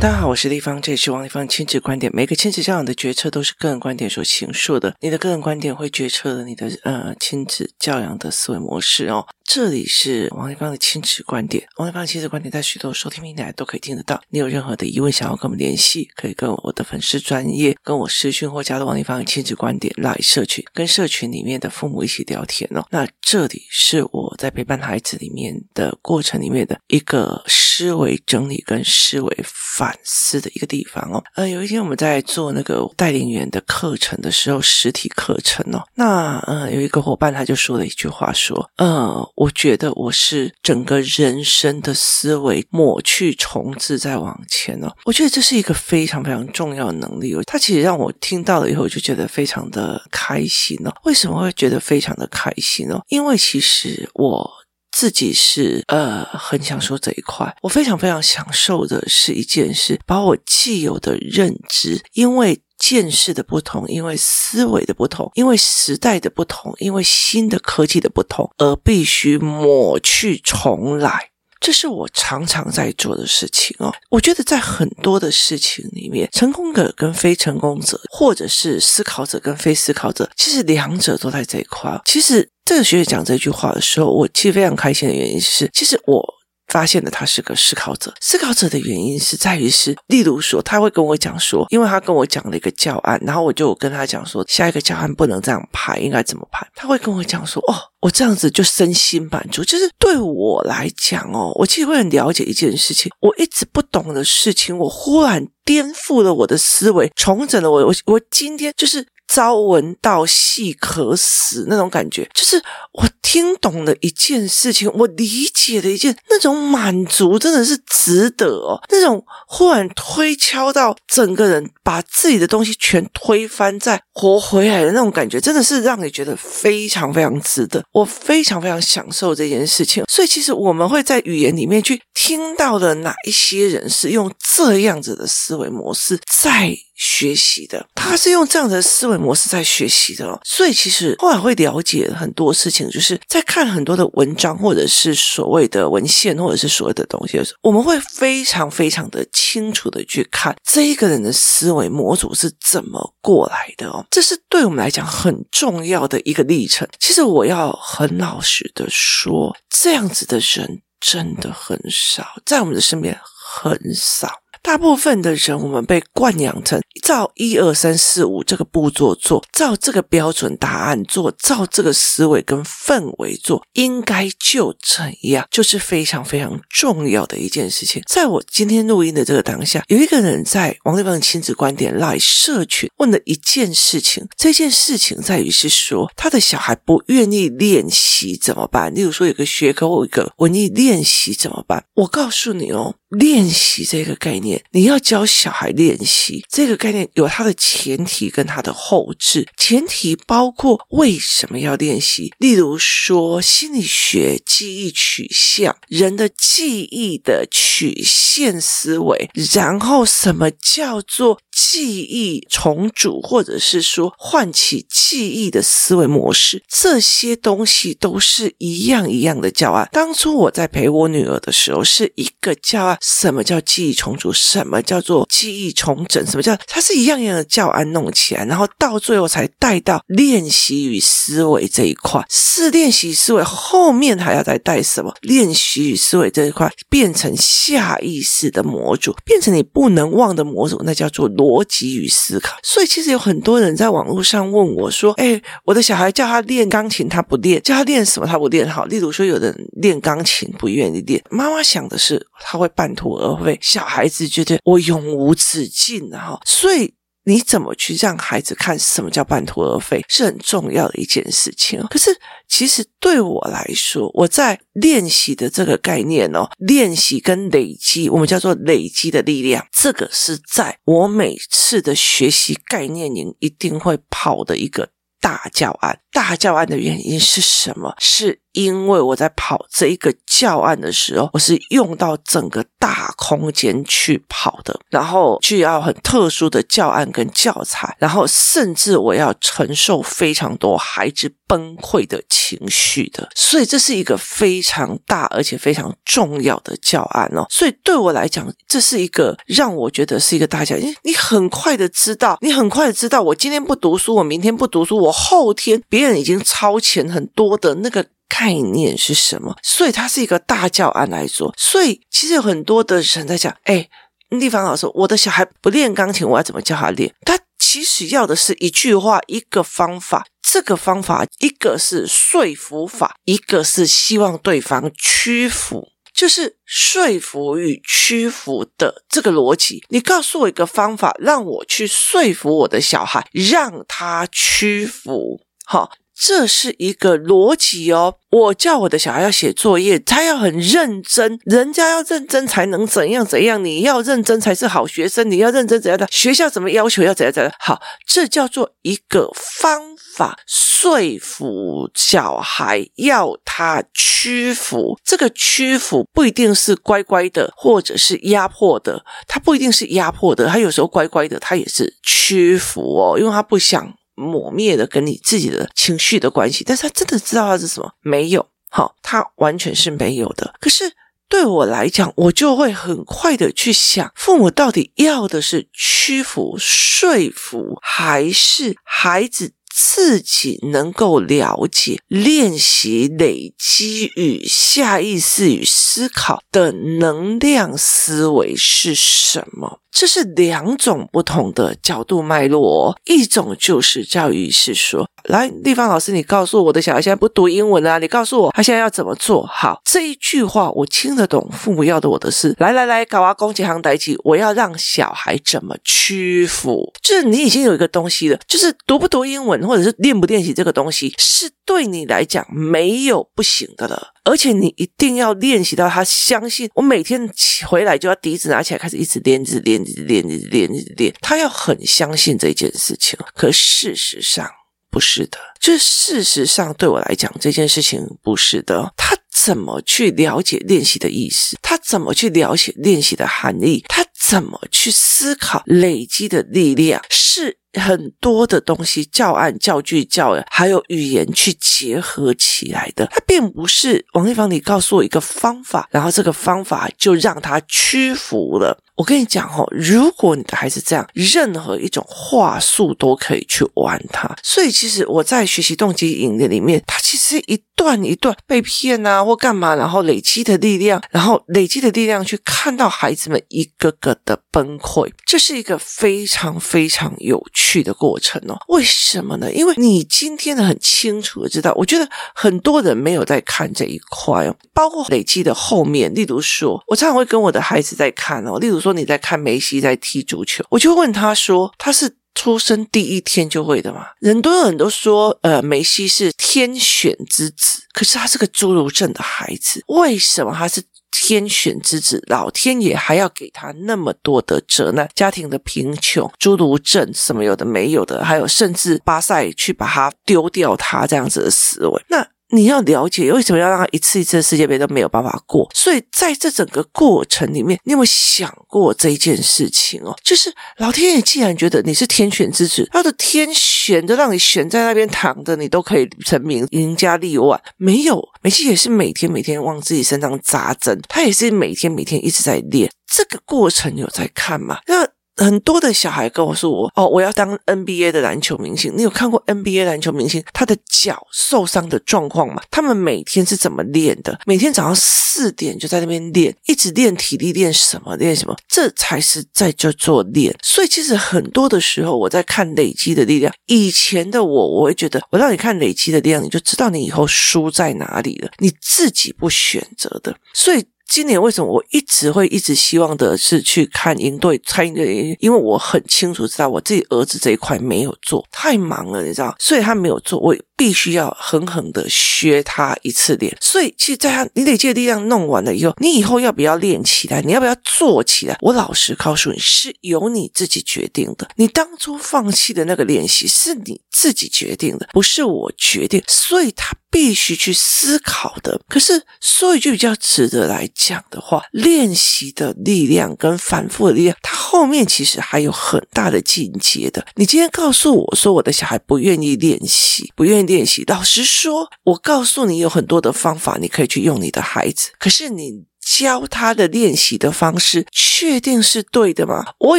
大家好，我是丽芳，这里是王丽芳亲子观点。每个亲子教养的决策都是个人观点所形塑的，你的个人观点会决策了你的呃亲子教养的思维模式哦。这里是王丽芳的亲子观点，王丽芳的亲子观点在许多收听平台都可以听得到。你有任何的疑问想要跟我们联系，可以跟我的粉丝专业跟我私讯或加入王丽芳的亲子观点来社群，跟社群里面的父母一起聊天哦。那这里是我在陪伴孩子里面的过程里面的一个思维整理跟思维反。思的一个地方哦，呃，有一天我们在做那个带领员的课程的时候，实体课程哦，那呃，有一个伙伴他就说了一句话，说，呃，我觉得我是整个人生的思维抹去重置再往前哦，我觉得这是一个非常非常重要的能力哦，他其实让我听到了以后就觉得非常的开心哦，为什么会觉得非常的开心哦？因为其实我。自己是呃很享受这一块，我非常非常享受的是一件事，把我既有的认知，因为见识的不同，因为思维的不同，因为时代的不同，因为新的科技的不同，而必须抹去重来。这是我常常在做的事情哦。我觉得在很多的事情里面，成功者跟非成功者，或者是思考者跟非思考者，其实两者都在这一块。其实这个学姐讲这句话的时候，我其实非常开心的原因是，其实我。发现了他是个思考者，思考者的原因是在于是，例如说他会跟我讲说，因为他跟我讲了一个教案，然后我就跟他讲说，下一个教案不能这样排，应该怎么排？他会跟我讲说，哦，我这样子就身心满足。就是对我来讲哦，我其实会很了解一件事情，我一直不懂的事情，我忽然颠覆了我的思维，重整了我，我我今天就是。朝闻道，夕可死那种感觉，就是我听懂了一件事情，我理解了一件那种满足，真的是值得哦。那种忽然推敲到整个人把自己的东西全推翻，再活回来的那种感觉，真的是让你觉得非常非常值得。我非常非常享受这件事情。所以，其实我们会在语言里面去听到的哪一些人是用这样子的思维模式在。学习的，他是用这样的思维模式在学习的哦，所以其实后来会了解很多事情，就是在看很多的文章，或者是所谓的文献，或者是所谓的东西的时候，我们会非常非常的清楚的去看这一个人的思维模组是怎么过来的哦，这是对我们来讲很重要的一个历程。其实我要很老实的说，这样子的人真的很少，在我们的身边很少。大部分的人，我们被惯养成照一二三四五这个步骤做，照这个标准答案做，照这个思维跟氛围做，应该就怎样，就是非常非常重要的一件事情。在我今天录音的这个当下，有一个人在王丽芳亲子观点来社群问了一件事情，这件事情在于是说，他的小孩不愿意练习怎么办？例如说，有个学科或一个文艺练习怎么办？我告诉你哦。练习这个概念，你要教小孩练习这个概念，有它的前提跟它的后置。前提包括为什么要练习，例如说心理学记忆取向，人的记忆的曲线思维，然后什么叫做记忆重组，或者是说唤起记忆的思维模式，这些东西都是一样一样的教案。当初我在陪我女儿的时候，是一个教案。什么叫记忆重组？什么叫做记忆重整？什么叫它是一样一样的教案弄起来，然后到最后才带到练习与思维这一块。是练习思维后面还要再带什么？练习与思维这一块变成下意识的模组，变成你不能忘的模组，那叫做逻逻辑与思考。所以其实有很多人在网络上问我说：“哎，我的小孩叫他练钢琴，他不练；叫他练什么，他不练。”好，例如说，有人练钢琴不愿意练，妈妈想的是他会半途而废，小孩子觉得我永无止境，哈，所以你怎么去让孩子看什么叫半途而废，是很重要的一件事情。可是，其实对我来说，我在练习的这个概念哦，练习跟累积，我们叫做累积的力量，这个是在我每次的学习概念营一定会跑的一个大教案。大教案的原因是什么？是。因为我在跑这一个教案的时候，我是用到整个大空间去跑的，然后去要很特殊的教案跟教材，然后甚至我要承受非常多孩子崩溃的情绪的，所以这是一个非常大而且非常重要的教案哦。所以对我来讲，这是一个让我觉得是一个大教，因为你很快的知道，你很快的知道，我今天不读书，我明天不读书，我后天别人已经超前很多的那个概念是什么？所以它是一个大教案来做。所以其实有很多的人在讲，哎，丽芳老师，我的小孩不练钢琴，我要怎么教他练？他其实要的是一句话，一个方法。这个方法，一个是说服法，一个是希望对方屈服，就是说服与屈服的这个逻辑。你告诉我一个方法，让我去说服我的小孩，让他屈服。好。这是一个逻辑哦。我叫我的小孩要写作业，他要很认真，人家要认真才能怎样怎样。你要认真才是好学生，你要认真怎样的？学校怎么要求要怎样怎样？好，这叫做一个方法，说服小孩要他屈服。这个屈服不一定是乖乖的，或者是压迫的，他不一定是压迫的，他有时候乖乖的，他也是屈服哦，因为他不想。抹灭的跟你自己的情绪的关系，但是他真的知道他是什么？没有，好，他完全是没有的。可是对我来讲，我就会很快的去想，父母到底要的是屈服、说服，还是孩子自己能够了解、练习、累积与下意识与思考的能量思维是什么？这是两种不同的角度脉络哦，一种就是教育是说，来，丽芳老师，你告诉我的小孩现在不读英文啊，你告诉我他现在要怎么做？好，这一句话我听得懂，父母要的我的是，来来来，搞啊，攻击行代记，我要让小孩怎么屈服？就是你已经有一个东西了，就是读不读英文，或者是练不练习这个东西，是对你来讲没有不行的了。而且你一定要练习到他相信，我每天回来就要笛子拿起来开始一直练，一直练，一直练，一直练，一直练。他要很相信这件事情，可事实上不是的。就是事实上对我来讲，这件事情不是的。他怎么去了解练习的意思？他怎么去了解练习的含义？他怎么去思考累积的力量？是。很多的东西，教案、教具、教养，还有语言去结合起来的，它并不是王丽芳，你告诉我一个方法，然后这个方法就让他屈服了。我跟你讲哦，如果你的孩子这样，任何一种话术都可以去玩他。所以其实我在学习动机营的里面，它其实一段一段被骗啊，或干嘛，然后累积的力量，然后累积的力量去看到孩子们一个个的崩溃，这是一个非常非常有趣去的过程哦。为什么呢？因为你今天的很清楚的知道，我觉得很多人没有在看这一块哦，包括累积的后面，例如说，我常常会跟我的孩子在看哦，例如说。你在看梅西在踢足球，我就问他说：“他是出生第一天就会的吗？”很多人都说：“呃，梅西是天选之子。”可是他是个侏儒症的孩子，为什么他是天选之子？老天爷还要给他那么多的责难，家庭的贫穷、侏儒症什么有的没有的，还有甚至巴塞去把他丢掉，他这样子的思维，那。你要了解为什么要让他一次一次的世界杯都没有办法过，所以在这整个过程里面，你有没有想过这一件事情哦？就是老天爷既然觉得你是天选之子，他的天选就让你悬在那边躺着，你都可以成名赢家立万。没有，梅西也是每天每天往自己身上扎针，他也是每天每天一直在练。这个过程有在看吗？那。很多的小孩跟我说我：“哦，我要当 NBA 的篮球明星。”你有看过 NBA 篮球明星他的脚受伤的状况吗？他们每天是怎么练的？每天早上四点就在那边练，一直练体力，练什么？练什么？这才是在这做练。所以其实很多的时候，我在看累积的力量。以前的我，我会觉得，我让你看累积的力量，你就知道你以后输在哪里了。你自己不选择的，所以。今年为什么我一直会一直希望的是去看营队参营队？因为我很清楚知道我自己儿子这一块没有做，太忙了，你知道，所以他没有做。我必须要狠狠的削他一次脸。所以，其实在他你得借力量弄完了以后，你以后要不要练起来？你要不要做起来？我老实告诉你，是由你自己决定的。你当初放弃的那个练习是你自己决定的，不是我决定。所以，他必须去思考的。可是，说一句比较值得来讲的话，练习的力量跟反复的力量，它后面其实还有很大的进阶的。你今天告诉我说，我的小孩不愿意练习，不愿意练习。老实说，我告诉你有很多的方法，你可以去用你的孩子。可是你。教他的练习的方式，确定是对的吗？我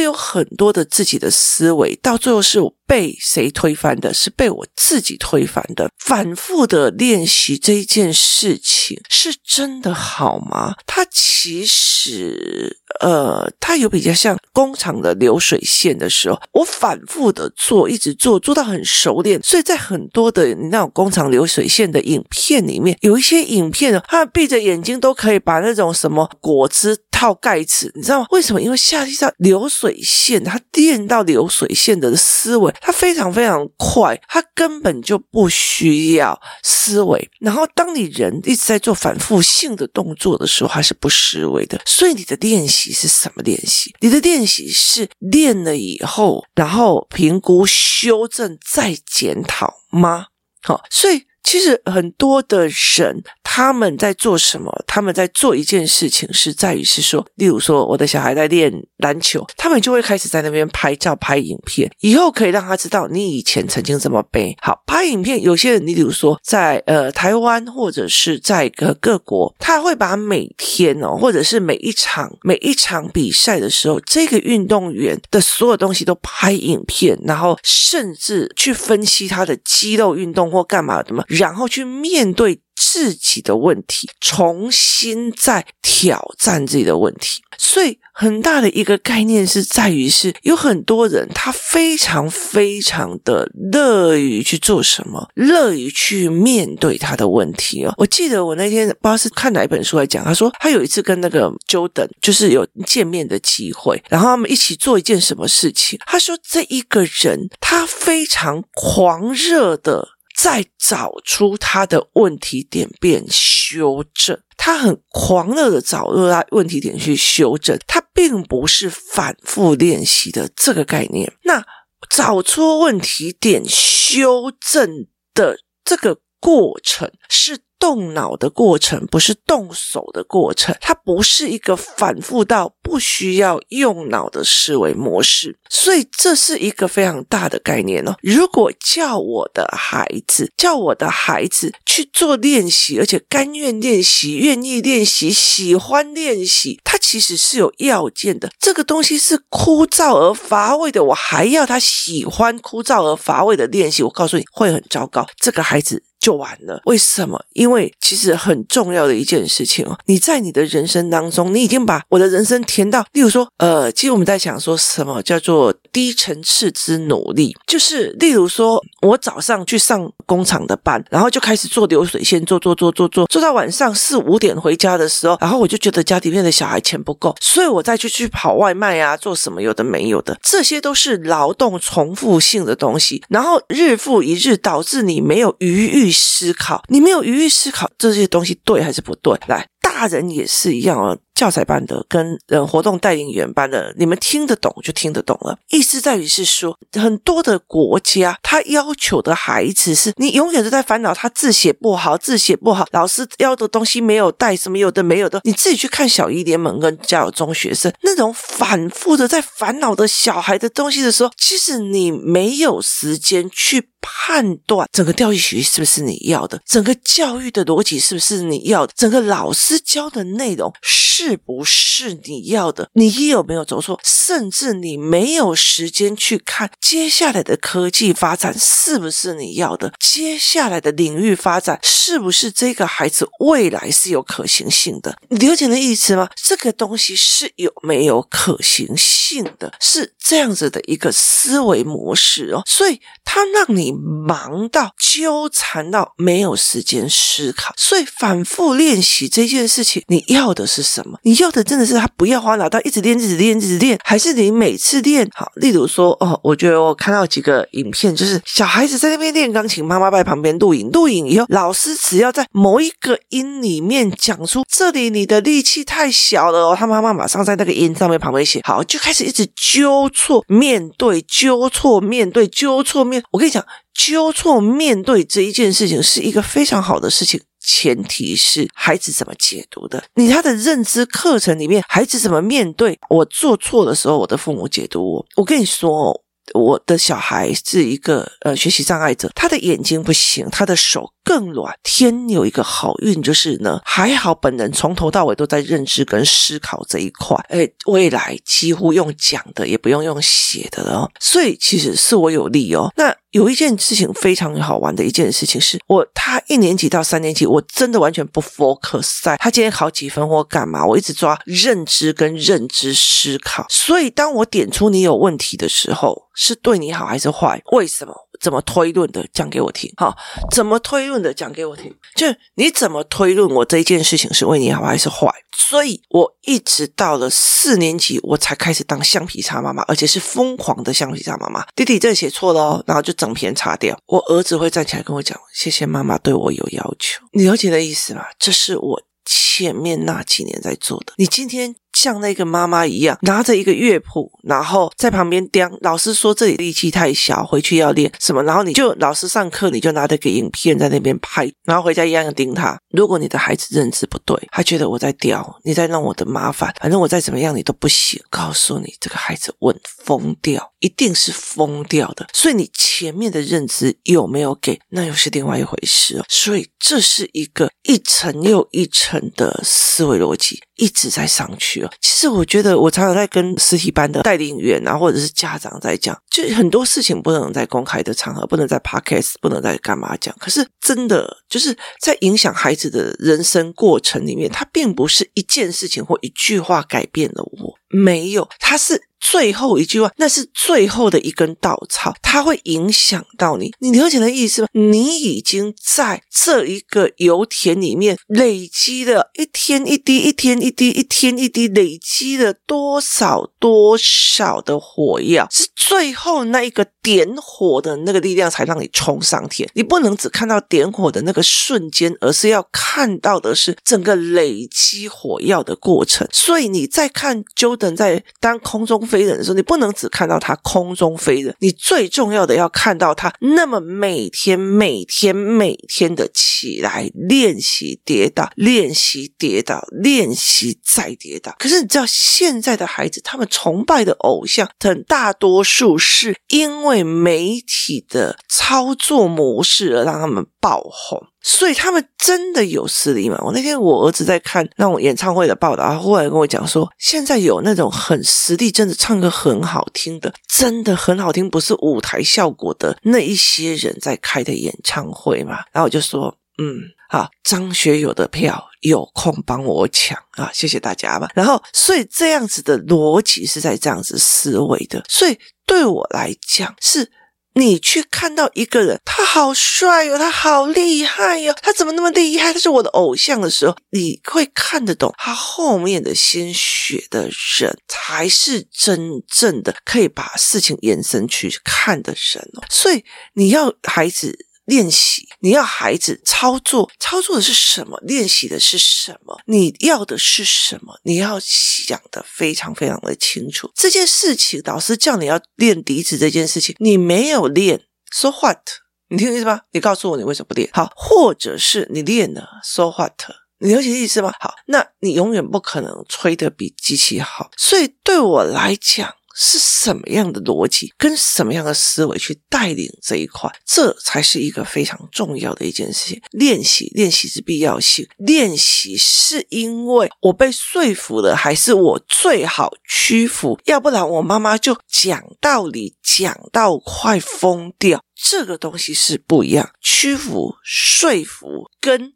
有很多的自己的思维，到最后是被谁推翻的？是被我自己推翻的。反复的练习这一件事情，是真的好吗？它其实，呃，它有比较像工厂的流水线的时候，我反复的做，一直做，做到很熟练。所以在很多的那种工厂流水线的影片里面，有一些影片，他闭着眼睛都可以把那种。什么果汁套盖子，你知道吗？为什么？因为夏利上流水线，他练到流水线的思维，他非常非常快，他根本就不需要思维。然后，当你人一直在做反复性的动作的时候，他是不思维的。所以，你的练习是什么练习？你的练习是练了以后，然后评估、修正、再检讨吗？好，所以。其实很多的人他们在做什么？他们在做一件事情，是在于是说，例如说我的小孩在练篮球，他们就会开始在那边拍照、拍影片，以后可以让他知道你以前曾经这么背。好，拍影片，有些人你比如说在呃台湾或者是在各各国，他会把每天哦，或者是每一场每一场比赛的时候，这个运动员的所有东西都拍影片，然后甚至去分析他的肌肉运动或干嘛的嘛。然后去面对自己的问题，重新再挑战自己的问题。所以很大的一个概念是在于是，有很多人他非常非常的乐于去做什么，乐于去面对他的问题哦。我记得我那天不知道是看哪一本书来讲，他说他有一次跟那个 Jordan 就是有见面的机会，然后他们一起做一件什么事情。他说这一个人他非常狂热的。再找出他的问题点变修正，他很狂热的找出他问题点去修正，他并不是反复练习的这个概念。那找出问题点修正的这个过程是。动脑的过程不是动手的过程，它不是一个反复到不需要用脑的思维模式，所以这是一个非常大的概念哦。如果叫我的孩子，叫我的孩子去做练习，而且甘愿练习、愿意练习、喜欢练习，它其实是有要件的。这个东西是枯燥而乏味的，我还要他喜欢枯燥而乏味的练习，我告诉你会很糟糕。这个孩子。就完了。为什么？因为其实很重要的一件事情哦，你在你的人生当中，你已经把我的人生填到，例如说，呃，其实我们在想说什么叫做低层次之努力，就是例如说，我早上去上工厂的班，然后就开始做流水线，做做做做做，做到晚上四五点回家的时候，然后我就觉得家里面的小孩钱不够，所以我再去去跑外卖啊，做什么有的没有的，这些都是劳动重复性的东西，然后日复一日，导致你没有余裕。思考，你没有余裕思考这些东西对还是不对？来，大人也是一样哦。教材班的跟呃活动带领员班的，你们听得懂就听得懂了。意思在于是说，很多的国家他要求的孩子是你永远都在烦恼他字写不好，字写不好，老师要的东西没有带，什么有的没有的。你自己去看小一联盟跟家有中学生那种反复的在烦恼的小孩的东西的时候，其实你没有时间去判断整个教育学习是不是你要的，整个教育的逻辑是不是你要的，整个老师教的内容是。是不是你要的？你有没有走错？甚至你没有时间去看接下来的科技发展是不是你要的？接下来的领域发展是不是这个孩子未来是有可行性的？你了解的意思吗？这个东西是有没有可行性的？是这样子的一个思维模式哦，所以它让你忙到纠缠到没有时间思考，所以反复练习这件事情，你要的是什么？你要的真的是他不要花脑袋，一直练，一直练，一直练，还是你每次练好？例如说，哦，我觉得我看到几个影片，就是小孩子在那边练钢琴，妈妈在旁边录影，录影以后，老师只要在某一个音里面讲出这里你的力气太小了哦，他妈妈马上在那个音上面旁边写好，就开始一直纠错面对，纠错面对，纠错面。我跟你讲。纠错面对这一件事情是一个非常好的事情，前提是孩子怎么解读的。你他的认知课程里面，孩子怎么面对我做错的时候，我的父母解读我。我跟你说哦，我的小孩是一个呃学习障碍者，他的眼睛不行，他的手更软。天有一个好运就是呢，还好本人从头到尾都在认知跟思考这一块，哎，未来几乎用讲的也不用用写的了哦，所以其实是我有利哦。那。有一件事情非常好玩的一件事情是，我他一年级到三年级，我真的完全不 focus 在他今天考几分或干嘛，我一直抓认知跟认知思考。所以当我点出你有问题的时候，是对你好还是坏？为什么？怎么推论的？讲给我听。好，怎么推论的？讲给我听。就你怎么推论我这一件事情是为你好还是坏？所以我一直到了四年级，我才开始当橡皮擦妈妈，而且是疯狂的橡皮擦妈妈。弟弟这写错了哦，然后就整篇擦掉。我儿子会站起来跟我讲：“谢谢妈妈对我有要求。”你了解的意思吗？这是我前面那几年在做的。你今天。像那个妈妈一样，拿着一个乐谱，然后在旁边盯。老师说这里力气太小，回去要练什么？然后你就老师上课，你就拿着个影片在那边拍，然后回家一样盯他。如果你的孩子认知不对，他觉得我在刁，你在弄我的麻烦，反正我再怎么样你都不行。告诉你，这个孩子问疯掉，一定是疯掉的。所以你前面的认知有没有给，那又是另外一回事哦。所以这是一个一层又一层的思维逻辑。一直在上去哦。其实我觉得，我常常在跟实体班的带领员啊，或者是家长在讲，就很多事情不能在公开的场合，不能在 podcast，不能在干嘛讲。可是真的就是在影响孩子的人生过程里面，他并不是一件事情或一句话改变了我，没有，他是。最后一句话，那是最后的一根稻草，它会影响到你。你了解的意思吗？你已经在这一个油田里面累积了一天一滴，一天一滴，一天一滴，累积了多少多少的火药？是最后那一个点火的那个力量才让你冲上天。你不能只看到点火的那个瞬间，而是要看到的是整个累积火药的过程。所以你在看 Jordan 在当空中。飞人的时候，你不能只看到他空中飞人，你最重要的要看到他那么每天、每天、每天的起来练习跌倒，练习跌倒，练习再跌倒。可是你知道，现在的孩子他们崇拜的偶像，很大多数是因为媒体的操作模式而让他们爆红。所以他们真的有实力吗？我那天我儿子在看那种演唱会的报道，他后来跟我讲说，现在有那种很实力，真的唱歌很好听的，真的很好听，不是舞台效果的那一些人在开的演唱会嘛。然后我就说，嗯，好，张学友的票有空帮我抢啊，谢谢大家吧。然后，所以这样子的逻辑是在这样子思维的，所以对我来讲是。你去看到一个人，他好帅哟，他好厉害哟，他怎么那么厉害？他是我的偶像的时候，你会看得懂他后面的鲜血的人，才是真正的可以把事情延伸去看的人哦。所以你要孩子。练习，你要孩子操作，操作的是什么？练习的是什么？你要的是什么？你要想的非常非常的清楚。这件事情，老师叫你要练笛子这件事情，你没有练，so what？你听意思吧？你告诉我你为什么不练？好，或者是你练了，so what？你了解意思吗？好，那你永远不可能吹得比机器好。所以对我来讲。是什么样的逻辑跟什么样的思维去带领这一块，这才是一个非常重要的一件事情。练习，练习是必要性。练习是因为我被说服了，还是我最好屈服？要不然我妈妈就讲道理讲到快疯掉。这个东西是不一样，屈服、说服跟。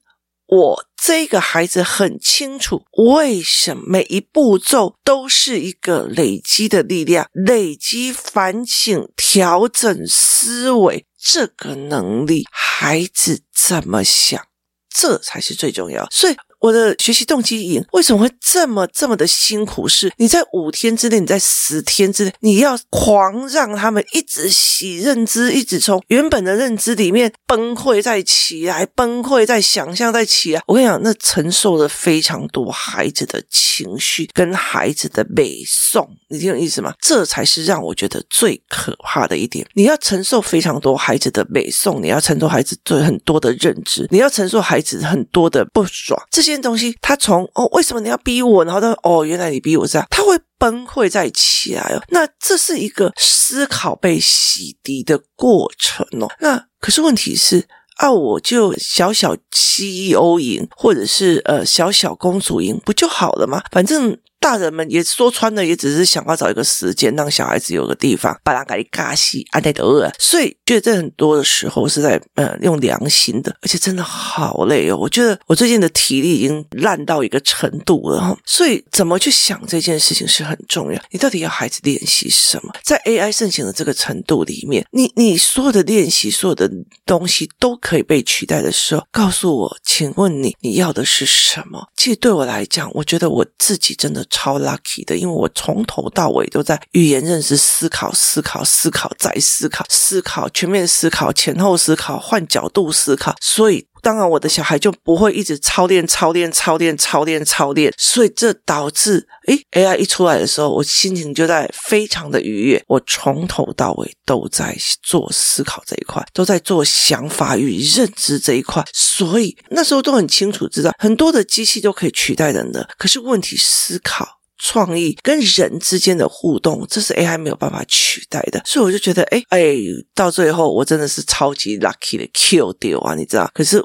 我这个孩子很清楚，为什么每一步骤都是一个累积的力量，累积反省、调整思维这个能力，孩子怎么想，这才是最重要。所以。我的学习动机营为什么会这么这么的辛苦？是你在五天之内，你在十天之内，你要狂让他们一直洗认知，一直从原本的认知里面崩溃再起来，崩溃再想象再起来。我跟你讲，那承受了非常多孩子的情绪跟孩子的背诵，你听懂意思吗？这才是让我觉得最可怕的一点。你要承受非常多孩子的背诵，你要承受孩子对很多的认知，你要承受孩子很多的不爽。这些件东西，他从哦，为什么你要逼我？然后他哦，原来你逼我这样，他会崩溃再起来哦。那这是一个思考被洗涤的过程哦。那可是问题是啊，我就小小 CEO 赢，或者是呃小小公主赢，不就好了吗？反正。大人们也说穿了，也只是想要找一个时间，让小孩子有个地方把他给尬戏安内德尔。所以觉得这很多的时候是在呃用良心的，而且真的好累哦。我觉得我最近的体力已经烂到一个程度了，所以怎么去想这件事情是很重要。你到底要孩子练习什么？在 AI 盛行的这个程度里面，你你所有的练习，所有的东西都可以被取代的时候，告诉我，请问你你要的是什么？其实对我来讲，我觉得我自己真的。超 lucky 的，因为我从头到尾都在语言认识思考、思考、思考、再思考、思考、全面思考、前后思考、换角度思考，所以。当然，我的小孩就不会一直操练、操练、操练、操练、操练，所以这导致，诶，AI 一出来的时候，我心情就在非常的愉悦。我从头到尾都在做思考这一块，都在做想法与认知这一块，所以那时候都很清楚知道，很多的机器都可以取代人的，可是问题思考。创意跟人之间的互动，这是 AI 没有办法取代的，所以我就觉得，哎哎，到最后我真的是超级 lucky 的 Q 掉啊，你知道？可是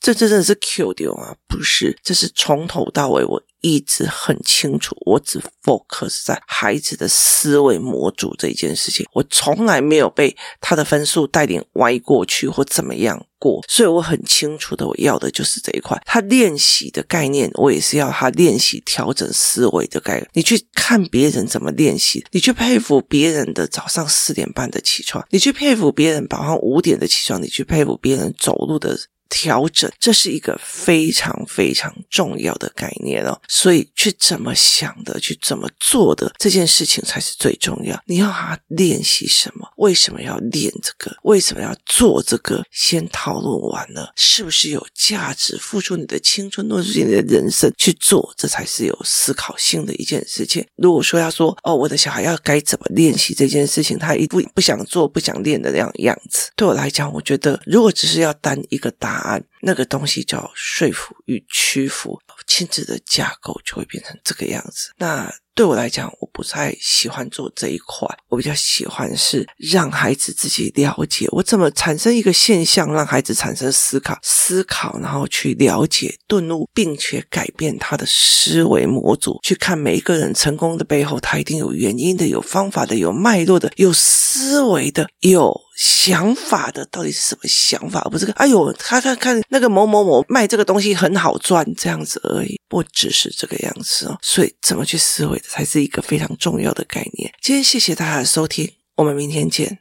这真的是 Q 掉啊，不是？这是从头到尾我。一直很清楚，我只 focus 在孩子的思维模组这一件事情，我从来没有被他的分数带点歪过去或怎么样过，所以我很清楚的，我要的就是这一块。他练习的概念，我也是要他练习调整思维的概念。你去看别人怎么练习，你去佩服别人的早上四点半的起床，你去佩服别人早上五点的起床，你去佩服别人走路的。调整，这是一个非常非常重要的概念哦。所以，去怎么想的，去怎么做的这件事情才是最重要。你要他练习什么？为什么要练这个？为什么要做这个？先讨论完了，是不是有价值？付出你的青春，付出你的人生去做，这才是有思考性的一件事情。如果说要说哦，我的小孩要该怎么练习这件事情，他一不不想做、不想练的那样样子，对我来讲，我觉得如果只是要单一个答案。那个东西叫说服与屈服，亲子的架构就会变成这个样子。那对我来讲，我不太喜欢做这一块，我比较喜欢是让孩子自己了解我怎么产生一个现象，让孩子产生思考，思考，然后去了解、顿悟，并且改变他的思维模组，去看每一个人成功的背后，他一定有原因的，有方法的，有脉络的，有思维的，有想法的，到底是什么想法？而不是个哎呦，他看看那个某某某卖这个东西很好赚这样子而已，不只是这个样子哦。所以怎么去思维的？才是一个非常重要的概念。今天谢谢大家的收听，我们明天见。